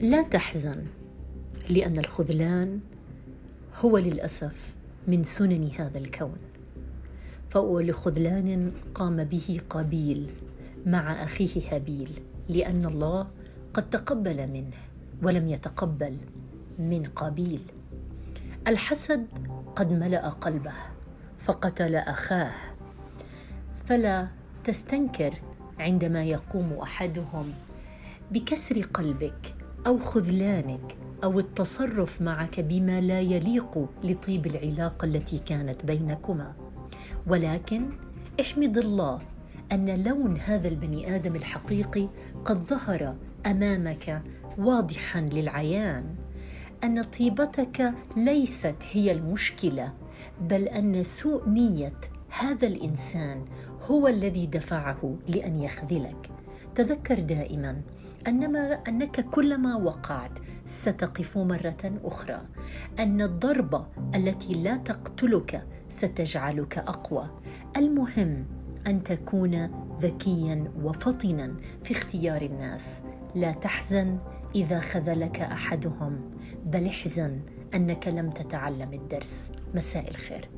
لا تحزن لأن الخذلان هو للأسف من سنن هذا الكون. فهو لخذلان قام به قابيل مع أخيه هابيل لأن الله قد تقبل منه ولم يتقبل من قابيل الحسد قد ملأ قلبه فقتل أخاه. فلا تستنكر عندما يقوم أحدهم بكسر قلبك أو خذلانك أو التصرف معك بما لا يليق لطيب العلاقة التي كانت بينكما. ولكن احمد الله أن لون هذا البني آدم الحقيقي قد ظهر أمامك واضحا للعيان. أن طيبتك ليست هي المشكلة بل أن سوء نية هذا الإنسان هو الذي دفعه لأن يخذلك. تذكر دائما أنما أنك كلما وقعت ستقف مرة أخرى. أن الضربه التي لا تقتلك ستجعلك أقوى. المهم أن تكون ذكيا وفطنا في اختيار الناس. لا تحزن إذا خذلك أحدهم. بل احزن أنك لم تتعلم الدرس. مساء الخير.